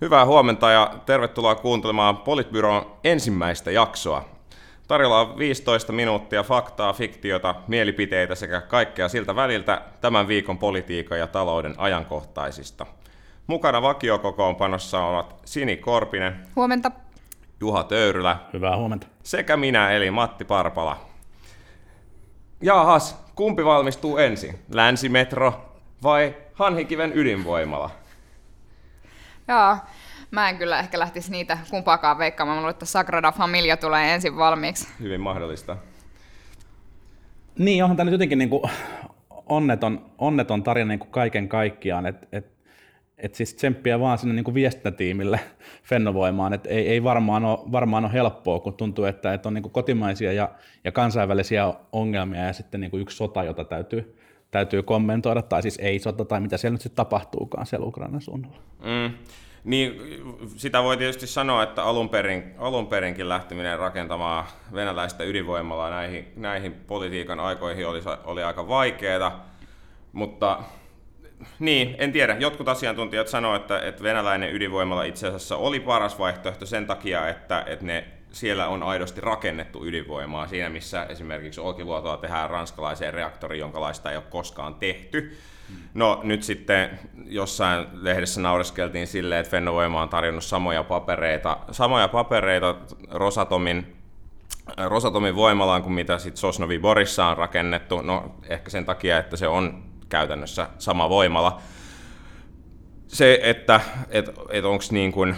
Hyvää huomenta ja tervetuloa kuuntelemaan Politbyron ensimmäistä jaksoa. Tarjolla on 15 minuuttia faktaa, fiktiota, mielipiteitä sekä kaikkea siltä väliltä tämän viikon politiikan ja talouden ajankohtaisista. Mukana vakiokokoonpanossa ovat Sini Korpinen. Huomenta. Juha Töyrylä. Hyvää huomenta. Sekä minä eli Matti Parpala. Jaahas, kumpi valmistuu ensin? Länsimetro vai Hanhikiven ydinvoimala? Joo, mä en kyllä ehkä lähtisi niitä kumpaakaan veikkaamaan. Mä luulen, että Sagrada Familia tulee ensin valmiiksi. Hyvin mahdollista. Niin, onhan tämä nyt jotenkin niin kuin onneton, onneton tarina niin kuin kaiken kaikkiaan. Et, et, et siis tsemppiä vaan sinne niin kuin viestintätiimille Fennovoimaan, että ei, ei varmaan, ole, varmaan ole helppoa, kun tuntuu, että, että on niin kuin kotimaisia ja, ja kansainvälisiä ongelmia ja sitten niin kuin yksi sota, jota täytyy, täytyy kommentoida, tai siis ei sota, tai mitä siellä nyt sitten tapahtuukaan siellä Ukrainan suunnalla. Mm. Niin, sitä voi tietysti sanoa, että alun, perin, alun perinkin lähteminen rakentamaan venäläistä ydinvoimalaa näihin, näihin politiikan aikoihin oli, oli aika vaikeaa, mutta niin, en tiedä. Jotkut asiantuntijat sanoivat, että, että venäläinen ydinvoimala itse asiassa oli paras vaihtoehto sen takia, että, että ne siellä on aidosti rakennettu ydinvoimaa siinä, missä esimerkiksi Olkiluotoa tehdään ranskalaiseen reaktoriin, jonka laista ei ole koskaan tehty. No nyt sitten jossain lehdessä naureskeltiin silleen, että Fennovoima on tarjonnut samoja papereita, samoja papereita Rosatomin, Rosatomin voimalaan kuin mitä sitten Sosnovi Borissa on rakennettu. No ehkä sen takia, että se on käytännössä sama voimala. Se, että et, et onko niin kuin,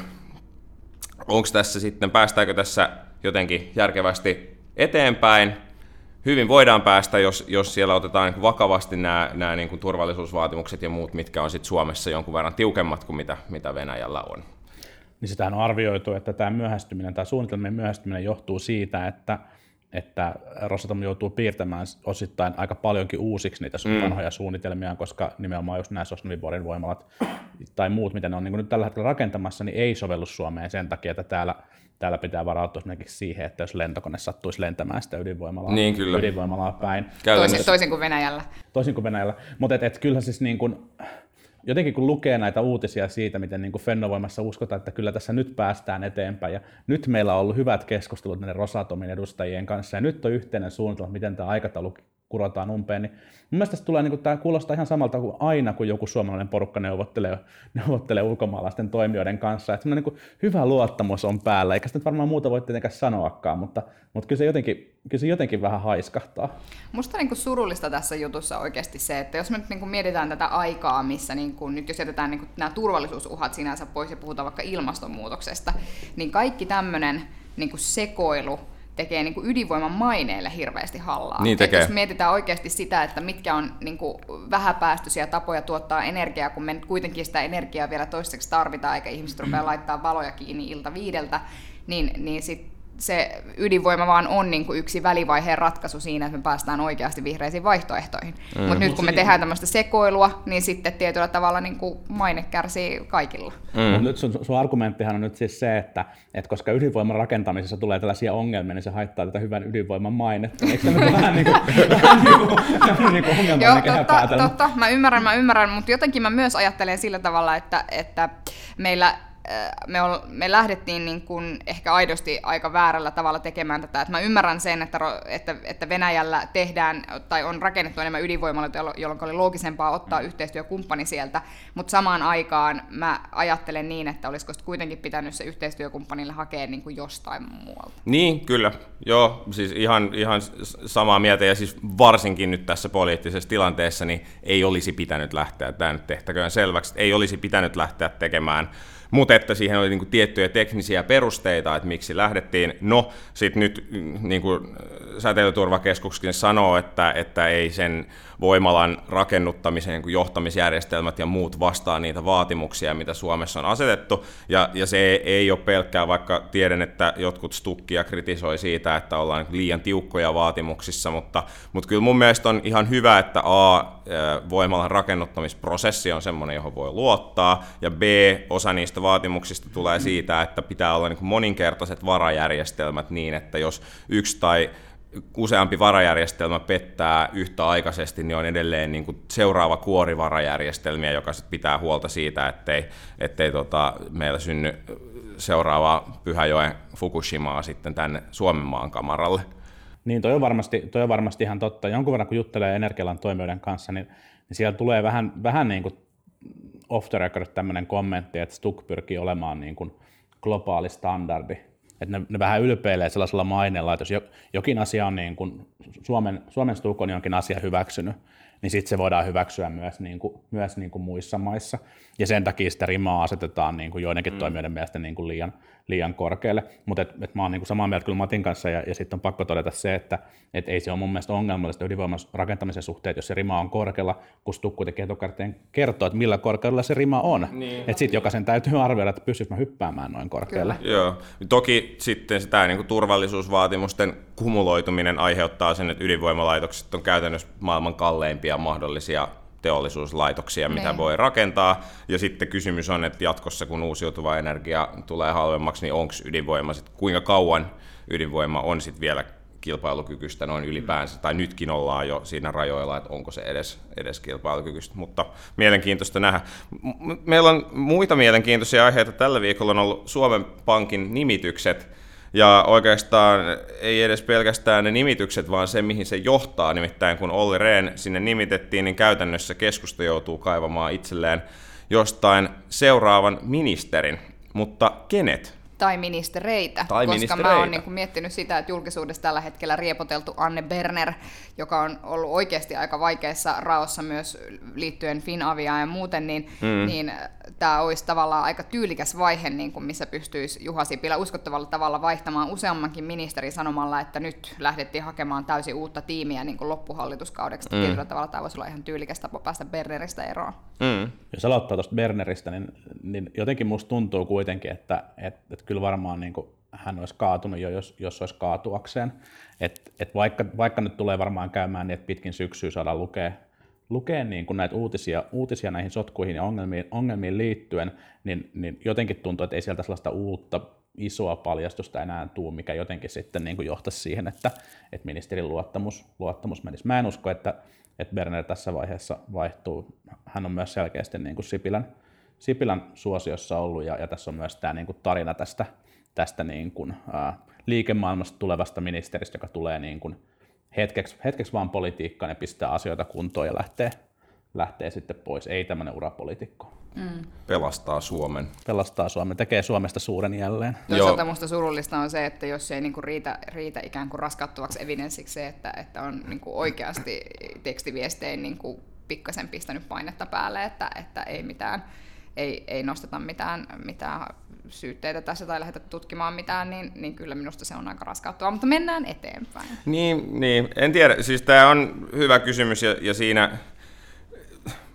onko tässä sitten, päästäänkö tässä jotenkin järkevästi eteenpäin. Hyvin voidaan päästä, jos, jos siellä otetaan vakavasti nämä, nämä niin kuin turvallisuusvaatimukset ja muut, mitkä on sitten Suomessa jonkun verran tiukemmat kuin mitä, mitä Venäjällä on. Niin sitähän on arvioitu, että tämä myöhästyminen tai suunnitelmien myöhästyminen johtuu siitä, että että Rosatom joutuu piirtämään osittain aika paljonkin uusiksi niitä mm. vanhoja suunnitelmia, koska nimenomaan just nämä Sosnoviborin voimalat tai muut, mitä ne on niin nyt tällä hetkellä rakentamassa, niin ei sovellu Suomeen sen takia, että täällä, täällä pitää varautua esimerkiksi siihen, että jos lentokone sattuisi lentämään sitä ydinvoimalaa, niin, kyllä. ydinvoimalaa päin. Toisin, toisin kuin Venäjällä. Toisin kuin Venäjällä. Mutta et, et kyllähän siis niin kuin, jotenkin kun lukee näitä uutisia siitä, miten niin kuin Fennovoimassa uskotaan, että kyllä tässä nyt päästään eteenpäin, ja nyt meillä on ollut hyvät keskustelut näiden Rosatomin edustajien kanssa, ja nyt on yhteinen suunnitelma, miten tämä aikataulu kurotaan umpeen, niin mun mielestä tulee, niin kuin, tämä kuulostaa ihan samalta kuin aina, kun joku suomalainen porukka neuvottelee, neuvottelee ulkomaalaisten toimijoiden kanssa, että niin kuin hyvä luottamus on päällä, eikä sitä varmaan muuta voi tietenkään sanoakaan, mutta, mutta kyllä, se jotenkin, kyllä se jotenkin vähän haiskahtaa. Musta niin surullista tässä jutussa oikeasti se, että jos me nyt niin kuin mietitään tätä aikaa, missä niin kuin, nyt jos jätetään niin kuin nämä turvallisuusuhat sinänsä pois ja puhutaan vaikka ilmastonmuutoksesta, niin kaikki tämmöinen niin kuin sekoilu, tekee niin kuin ydinvoiman maineille hirveästi hallaa. Niin tekee. jos mietitään oikeasti sitä, että mitkä on niin kuin vähäpäästöisiä tapoja tuottaa energiaa, kun me kuitenkin sitä energiaa vielä toiseksi tarvitaan, eikä ihmiset rupea laittaa valoja kiinni ilta viideltä, niin, niin sitten se ydinvoima vaan on niin kuin yksi välivaiheen ratkaisu siinä, että me päästään oikeasti vihreisiin vaihtoehtoihin. Mm. Mutta nyt kun me tehdään tämmöistä sekoilua, niin sitten tietyllä tavalla niin kuin maine kärsii kaikilla. Mm. nyt sun, sun argumenttihan on nyt siis se, että, että koska ydinvoiman rakentamisessa tulee tällaisia ongelmia, niin se haittaa tätä hyvän ydinvoiman mainetta. Eikö se nyt vähän niin kuin, vähän niin kuin, niin kuin Joo, totta, totta, mä ymmärrän, mä ymmärrän, mutta jotenkin mä myös ajattelen sillä tavalla, että, että meillä me, ol, me lähdettiin niin kuin ehkä aidosti aika väärällä tavalla tekemään tätä. Et mä ymmärrän sen, että, että, että Venäjällä tehdään tai on rakennettu enemmän ydinvoimaloita, jolloin oli loogisempaa ottaa yhteistyökumppani sieltä, mutta samaan aikaan mä ajattelen niin, että olisiko kuitenkin pitänyt se yhteistyökumppanille hakea niin kuin jostain muualta. Niin, kyllä. Joo, siis ihan, ihan samaa mieltä ja siis varsinkin nyt tässä poliittisessa tilanteessa niin ei olisi pitänyt lähteä, tämä nyt tehtäköön selväksi, ei olisi pitänyt lähteä tekemään mutta että siihen oli niin kuin tiettyjä teknisiä perusteita, että miksi lähdettiin. No, sitten nyt niin kuin säteilyturvakeskuskin sanoo, että, että ei sen voimalan rakennuttamisen niin johtamisjärjestelmät ja muut vastaa niitä vaatimuksia, mitä Suomessa on asetettu. Ja, ja se ei ole pelkkää, vaikka tiedän, että jotkut stukkia kritisoi siitä, että ollaan liian tiukkoja vaatimuksissa, mutta, mutta kyllä mun mielestä on ihan hyvä, että A, voimalan rakennuttamisprosessi on semmoinen, johon voi luottaa, ja B, osa niistä vaatimuksista tulee siitä, että pitää olla niin moninkertaiset varajärjestelmät niin, että jos yksi tai useampi varajärjestelmä pettää yhtäaikaisesti, niin on edelleen niin kuin seuraava kuori varajärjestelmiä, joka sit pitää huolta siitä, ettei, ettei tota, meillä synny seuraavaa Pyhäjoen Fukushimaa sitten tänne Suomen maan kamaralle. Niin, toi on, varmasti, toi on varmasti ihan totta. Jonkun verran kun juttelee energialan toimijoiden kanssa, niin, niin siellä tulee vähän, vähän niin kuin off the record tämmöinen kommentti, että Stuk pyrkii olemaan niin kuin globaali standardi. Että ne, ne vähän ylpeilee sellaisella maineella, että jos jokin asia on niin kuin Suomen, Suomen Stuk on jonkin asia hyväksynyt, niin sitten se voidaan hyväksyä myös, niin kuin, myös niin kuin muissa maissa. Ja sen takia sitä rimaa asetetaan niin kuin joidenkin mm. toimijoiden mielestä niin kuin liian, liian korkealle. Mutta et, et mä oon niin kuin samaa mieltä kyllä Matin kanssa, ja, ja sitten on pakko todeta se, että et ei se ole mun mielestä ongelmallista ydinvoiman rakentamisen suhteen, jos se rima on korkealla, kun Stuk kuitenkin etukäteen kertoo, että millä korkeudella se rima on. Niin. Että sitten jokaisen täytyy arvioida, että pystyykö mä hyppäämään noin korkealle. Kyllä. Joo. Toki sitten sitä niin kuin turvallisuusvaatimusten kumuloituminen aiheuttaa sen, että ydinvoimalaitokset on käytännössä maailman kalleimpia mahdollisia teollisuuslaitoksia, mitä ne. Niin. voi rakentaa. Ja sitten kysymys on, että jatkossa kun uusiutuva energia tulee halvemmaksi, niin onko ydinvoima, sit, kuinka kauan ydinvoima on sitten vielä kilpailukykyistä noin ylipäänsä, tai nytkin ollaan jo siinä rajoilla, että onko se edes, edes kilpailukykyistä, mutta mielenkiintoista nähdä. Meillä on muita mielenkiintoisia aiheita. Tällä viikolla on ollut Suomen Pankin nimitykset, ja oikeastaan ei edes pelkästään ne nimitykset, vaan se, mihin se johtaa. Nimittäin kun Olli Rehn sinne nimitettiin, niin käytännössä keskusta joutuu kaivamaan itselleen jostain seuraavan ministerin. Mutta kenet? Tai ministereitä, tai koska ministereitä. mä oon niin miettinyt sitä, että julkisuudessa tällä hetkellä riepoteltu Anne Berner, joka on ollut oikeasti aika vaikeassa raossa myös liittyen Finaviaan ja muuten, niin, mm. niin tämä olisi tavallaan aika tyylikäs vaihe, niin kuin missä pystyisi Juha Sipilä uskottavalla tavalla vaihtamaan useammankin ministerin sanomalla, että nyt lähdettiin hakemaan täysin uutta tiimiä niin kuin loppuhallituskaudeksi. Mm. Tietyllä tavalla tämä voisi olla ihan tyylikäs tapa päästä Berneristä eroon. Mm. Jos aloittaa tuosta Berneristä, niin, niin jotenkin musta tuntuu kuitenkin, että, että, että kyllä varmaan niin kuin hän olisi kaatunut jo, jos, jos olisi kaatuakseen. Et, et vaikka, vaikka nyt tulee varmaan käymään niin, että pitkin syksyä saadaan lukea lukee niin kuin näitä uutisia, uutisia näihin sotkuihin ja ongelmiin, ongelmiin liittyen, niin, niin jotenkin tuntuu, että ei sieltä sellaista uutta isoa paljastusta enää tuu, mikä jotenkin sitten niin kuin johtaisi siihen, että, että ministerin luottamus, luottamus menisi. Mä en usko, että, että Berner tässä vaiheessa vaihtuu. Hän on myös selkeästi niin kuin Sipilän, Sipilän suosiossa ollut, ja, ja tässä on myös tämä niin kuin tarina tästä, tästä niin kuin, ää, liikemaailmasta tulevasta ministeristä, joka tulee niin kuin, hetkeksi, hetkeksi vaan politiikkaan ja pistää asioita kuntoon ja lähtee, lähtee sitten pois. Ei tämmöinen urapolitiikko. Mm. Pelastaa Suomen. Pelastaa Suomen, tekee Suomesta suuren jälleen. Toisaalta minusta surullista on se, että jos ei niinku riitä, riitä ikään kuin raskauttavaksi evidenssiksi se, että, että on niinku oikeasti tekstiviestein niinku pikkasen pistänyt painetta päälle, että, että ei mitään ei, ei nosteta mitään, mitään syytteitä tässä tai lähdetä tutkimaan mitään, niin, niin kyllä minusta se on aika raskauttavaa, mutta mennään eteenpäin. Niin, niin. en tiedä, siis tämä on hyvä kysymys ja, ja siinä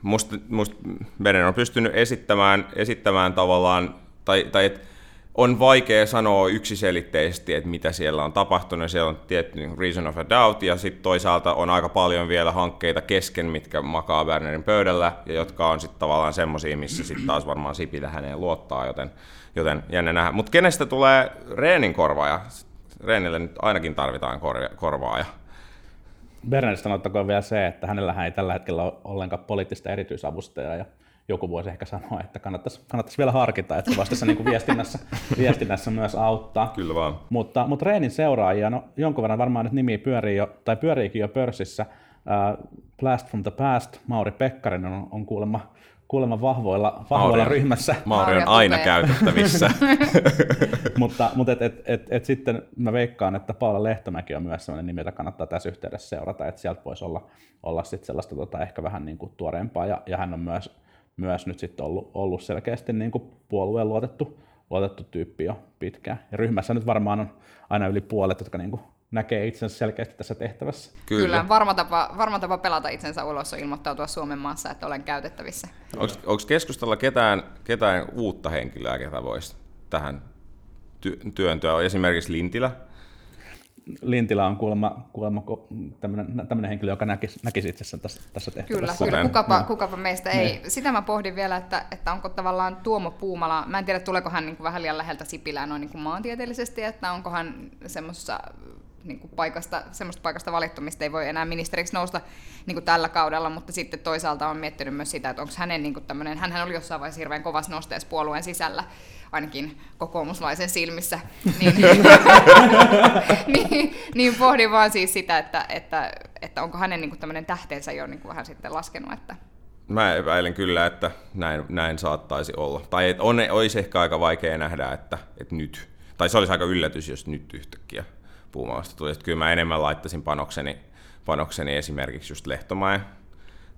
musta, musta Beren on pystynyt esittämään, esittämään tavallaan, tai, tai että on vaikea sanoa yksiselitteisesti, että mitä siellä on tapahtunut. Siellä on tietty niin reason of a doubt, ja sitten toisaalta on aika paljon vielä hankkeita kesken, mitkä makaa Wernerin pöydällä, ja jotka on sitten tavallaan semmoisia, missä sitten taas varmaan Sipilä häneen luottaa, joten, joten jännä nähdä. Mutta kenestä tulee Reenin korvaaja? Reenille nyt ainakin tarvitaan korvaaja. Berneristä sanottakoon vielä se, että hänellä ei tällä hetkellä ole ollenkaan poliittista erityisavustajaa, ja joku voisi ehkä sanoa, että kannattaisi, kannattaisi vielä harkita, että se vasta tässä niin viestinnässä, viestinnässä myös auttaa. Kyllä vaan. Mutta, mutta Reenin seuraajia, no jonkun verran varmaan nyt nimi pyörii jo, tai pyöriikin jo pörssissä. Uh, Blast from the Past, Mauri Pekkarinen on, on kuulemma, kuulemma vahvoilla, vahvoilla Mauri, ryhmässä. Mauri on aina käytettävissä. mutta mutta et, et, et, et sitten mä veikkaan, että Paula Lehtomäki on myös sellainen nimi, jota kannattaa tässä yhteydessä seurata, että sieltä voisi olla, olla sitten sellaista tota, ehkä vähän niin kuin tuoreempaa, ja, ja hän on myös myös nyt sitten ollut, ollut selkeästi niin kuin puolueen luotettu, luotettu tyyppi jo pitkään. Ja ryhmässä nyt varmaan on aina yli puolet, jotka niin kuin näkee itsensä selkeästi tässä tehtävässä. Kyllä, Kyllä varma, tapa, varma tapa pelata itsensä ulos on ilmoittautua Suomen maassa, että olen käytettävissä. Onko keskustella ketään, ketään uutta henkilöä, ketä voisi tähän työntyä? Esimerkiksi Lintilä, Lintilä on kuulemma, kuulemma tämmöinen henkilö, joka näkisi, näkisi itsessään tässä, tässä tehtävässä. Kyllä, kyllä. Kukapa, no. kukapa meistä ei. Niin. Sitä mä pohdin vielä, että, että onko tavallaan Tuomo Puumala, mä en tiedä tuleeko hän niin kuin vähän liian läheltä Sipilää noin niin kuin maantieteellisesti, että onko hän semmoisessa niin kuin paikasta, semmoista paikasta valittu, mistä ei voi enää ministeriksi nousta niin kuin tällä kaudella, mutta sitten toisaalta on miettinyt myös sitä, että onko hänen niin kuin tämmöinen, hän oli jossain vaiheessa hirveän kovassa nosteessa puolueen sisällä, ainakin kokoomuslaisen silmissä, niin, niin, niin pohdin vaan siis sitä, että, että, että onko hänen niin kuin tämmöinen tähteensä jo niin kuin vähän sitten laskenut, että Mä epäilen kyllä, että näin, näin saattaisi olla. Tai että on, olisi ehkä aika vaikea nähdä, että, että nyt. Tai se olisi aika yllätys, jos nyt yhtäkkiä puumausta tulisi. Että kyllä mä enemmän laittaisin panokseni, panokseni esimerkiksi just Lehtomäen,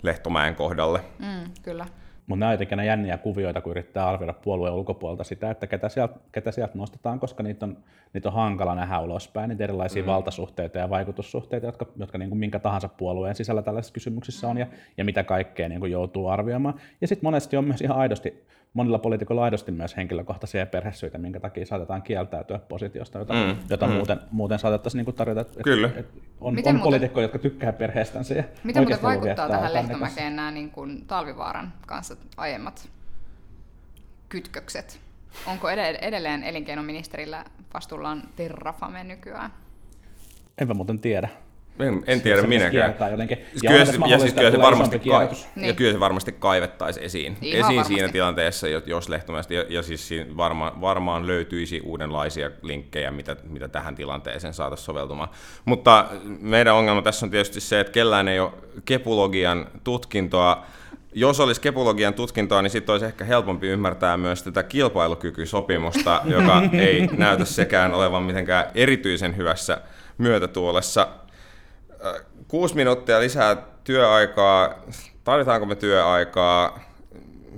Lehtomäen kohdalle. Mm, kyllä. Mutta nämä on jotenkin jänniä kuvioita, kun yrittää arvioida puolueen ulkopuolelta sitä, että ketä sieltä, ketä sieltä nostetaan, koska niitä on, niitä on hankala nähdä ulospäin, niitä erilaisia mm. valtasuhteita ja vaikutussuhteita, jotka, jotka niin kuin minkä tahansa puolueen sisällä tällaisissa kysymyksissä on ja, ja mitä kaikkea niin kuin joutuu arvioimaan. Ja sitten monesti on myös ihan aidosti monilla poliitikoilla aidosti myös henkilökohtaisia perhesyitä, minkä takia saatetaan kieltäytyä positiosta, jota, mm, jota mm. Muuten, muuten saatettaisiin niin tarjota. Et, Kyllä. Et, on, Miten on poliitikkoja, jotka tykkää perheestänsä. Ja Miten muuten vaikuttaa tähän Lehtomäkeen nämä niin kuin Talvivaaran kanssa aiemmat kytkökset? Onko edelleen elinkeinoministerillä vastuullaan Terrafame nykyään? Enpä muuten tiedä. En, en tiedä se minäkään. Jotenkin. Ja kyllä, se, ja, siis kyllä, se varmasti ka- niin. ja kyllä se varmasti kaivettaisi esiin, Ihan esiin siinä tilanteessa, jos lehtomästi, ja, ja siis siinä varma, varmaan löytyisi uudenlaisia linkkejä, mitä, mitä tähän tilanteeseen saataisiin soveltumaan. Mutta meidän ongelma tässä on tietysti se, että kellään ei ole kepulogian tutkintoa, jos olisi kepulogian tutkintoa, niin sitten olisi ehkä helpompi ymmärtää myös tätä kilpailukykysopimusta, joka ei näytä sekään olevan mitenkään erityisen hyvässä myötätuolessa kuusi minuuttia lisää työaikaa. Tarvitaanko me työaikaa?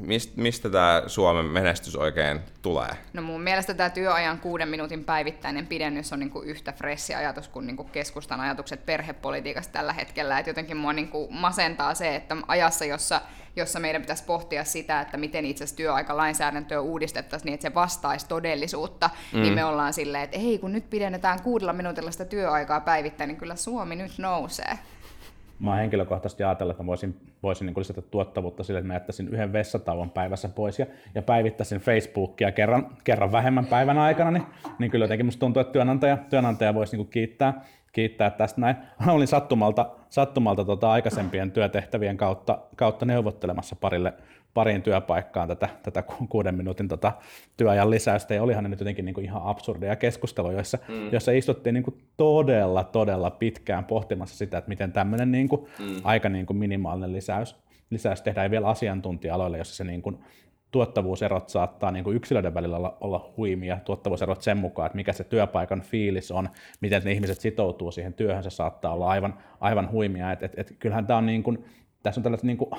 Mist, mistä tämä Suomen menestys oikein tulee? No mun mielestä tämä työajan kuuden minuutin päivittäinen pidennys on niinku yhtä fressi ajatus kuin niinku keskustan ajatukset perhepolitiikasta tällä hetkellä. Et jotenkin mua niinku masentaa se, että ajassa, jossa, jossa meidän pitäisi pohtia sitä, että miten itse asiassa työaikalainsäädäntöä uudistettaisiin niin, että se vastaisi todellisuutta, niin mm. niin me ollaan silleen, että ei kun nyt pidennetään kuudella minuutilla sitä työaikaa päivittäin, niin kyllä Suomi nyt nousee mä oon henkilökohtaisesti ajatellut, että mä voisin, voisin niin lisätä tuottavuutta sille, että mä jättäisin yhden vessatauon päivässä pois ja, ja päivittäisin Facebookia kerran, kerran vähemmän päivän aikana, niin, niin kyllä jotenkin musta tuntuu, että työnantaja, työnantaja voisi niin kiittää, kiittää tästä näin. Olin sattumalta, sattumalta tota aikaisempien työtehtävien kautta, kautta neuvottelemassa parille pariin työpaikkaan tätä, tätä kuuden minuutin tota työajan lisäystä, ja olihan ne nyt jotenkin niin kuin ihan absurdeja keskusteluja, joissa, mm. joissa istuttiin niin kuin todella, todella pitkään pohtimassa sitä, että miten tämmöinen niin kuin mm. aika niin kuin minimaalinen lisäys, lisäys tehdään, ja vielä asiantuntija-aloille, jossa se niin kuin tuottavuuserot saattaa niin kuin yksilöiden välillä olla, olla huimia, tuottavuuserot sen mukaan, että mikä se työpaikan fiilis on, miten ne ihmiset sitoutuu siihen työhön, se saattaa olla aivan, aivan huimia. Et, et, et, kyllähän tämä on niin kuin, tässä on tällaista niin kuin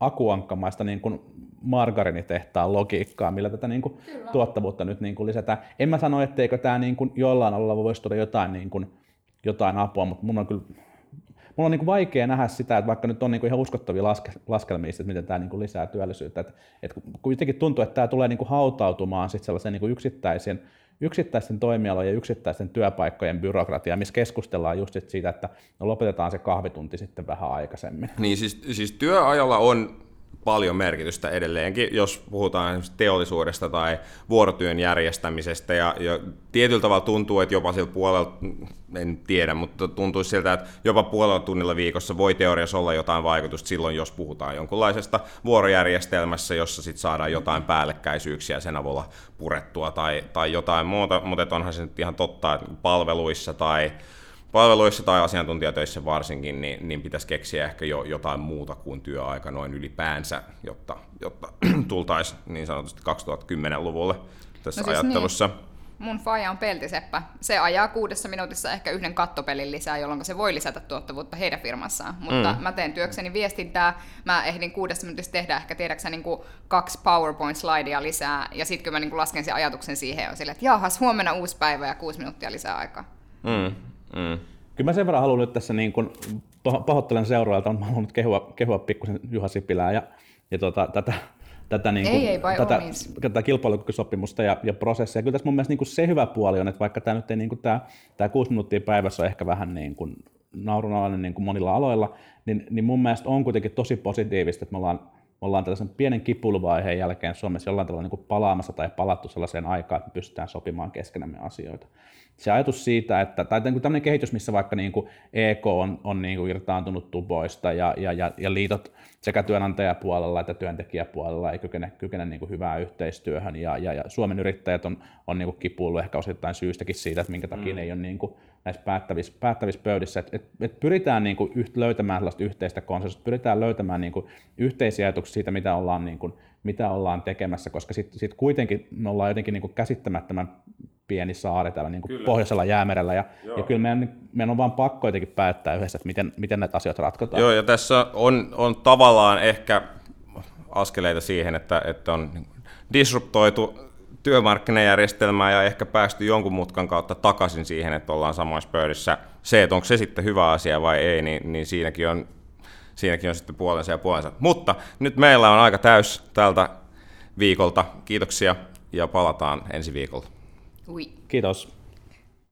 akuankkamaista niin kuin margarinitehtaan logiikkaa, millä tätä niin kuin tuottavuutta nyt niin kuin lisätään. En mä sano, etteikö tämä niin kuin jollain alalla voisi tuoda jotain, niin kuin, jotain apua, mutta mun on kyllä Mulla on niin kuin vaikea nähdä sitä, että vaikka nyt on niin kuin ihan uskottavia laske, laskelmia, että miten tämä niin kuin lisää työllisyyttä, että, että kuitenkin tuntuu, että tämä tulee niin kuin hautautumaan sellaisen niin kuin yksittäisen yksittäisten toimialojen ja yksittäisten työpaikkojen byrokratia, missä keskustellaan just siitä, että no lopetetaan se kahvitunti sitten vähän aikaisemmin. Niin siis, siis työajalla on paljon merkitystä edelleenkin, jos puhutaan teollisuudesta tai vuorotyön järjestämisestä. Ja, ja tietyllä tavalla tuntuu, että jopa sillä puolella, en tiedä, mutta tuntuu siltä, että jopa puolella tunnilla viikossa voi teoriassa olla jotain vaikutusta silloin, jos puhutaan jonkunlaisesta vuorojärjestelmässä, jossa sit saadaan jotain päällekkäisyyksiä sen avulla purettua tai, tai jotain muuta, mutta onhan se nyt ihan totta, että palveluissa tai palveluissa tai asiantuntijatöissä varsinkin, niin, niin pitäisi keksiä ehkä jo jotain muuta kuin työaika noin ylipäänsä, jotta, jotta tultaisiin niin sanotusti 2010-luvulle tässä no siis ajattelussa. Niin. Mun faija on peltiseppä. Se ajaa kuudessa minuutissa ehkä yhden kattopelin lisää, jolloin se voi lisätä tuottavuutta heidän firmassaan. Mutta mm. mä teen työkseni viestintää, mä ehdin kuudessa minuutissa tehdä ehkä tiedäksä niin kuin kaksi PowerPoint-slidea lisää, ja sitten kun mä niin kuin lasken sen ajatuksen siihen, on silleen, että jahas, huomenna uusi päivä ja kuusi minuuttia lisää aikaa. Mm. Mm. Kyllä mä sen verran haluan nyt tässä, niin kun, pahoittelen seuraajalta, mä haluan nyt kehua, kehua pikkusen Juha Sipilää ja, ja tota, tätä, tätä, niin kuin, ei, ei, tätä, tätä kilpailukykysopimusta ja, ja prosessia. Kyllä tässä mun mielestä niin kuin se hyvä puoli on, että vaikka tämä nyt ei niin kuin tämä, tämä kuusi minuuttia päivässä on ehkä vähän niin kuin naurunalainen niin kuin monilla aloilla, niin, niin mun mielestä on kuitenkin tosi positiivista, että me ollaan, me ollaan tällaisen pienen kipuiluvaiheen jälkeen Suomessa jollain tavalla niin kuin palaamassa tai palattu sellaiseen aikaan, että me pystytään sopimaan keskenämme asioita. Se ajatus siitä, että, tai tämmöinen kehitys, missä vaikka niin kuin EK on, on niin kuin irtaantunut tuboista ja, ja, ja, ja liitot sekä työnantajapuolella että työntekijäpuolella ei kykene, kykene niin kuin hyvään yhteistyöhön ja, ja, ja Suomen yrittäjät on, on niin kuin kipuillut ehkä osittain syystäkin siitä, että minkä takia mm. ne ei ole niin kuin näissä päättävissä, päättävissä pöydissä, että et, et pyritään niin kuin yht, löytämään sellaista yhteistä konsensusta, pyritään löytämään niin kuin yhteisiä ajatuksia siitä, mitä ollaan, niin kuin, mitä ollaan tekemässä, koska sitten sit kuitenkin me ollaan jotenkin niin kuin käsittämättömän pieni saari täällä niin kuin pohjoisella jäämerellä, ja, ja kyllä meidän, meidän on vaan pakko jotenkin päättää yhdessä, että miten, miten näitä asioita ratkotaan. Joo, ja tässä on, on tavallaan ehkä askeleita siihen, että, että on disruptoitu työmarkkinajärjestelmää ja ehkä päästy jonkun mutkan kautta takaisin siihen, että ollaan samoissa pöydissä. Se, että onko se sitten hyvä asia vai ei, niin, niin siinäkin, on, siinäkin on sitten puolensa ja puolensa. Mutta nyt meillä on aika täys tältä viikolta. Kiitoksia ja palataan ensi viikolla. Oui. Kiitos.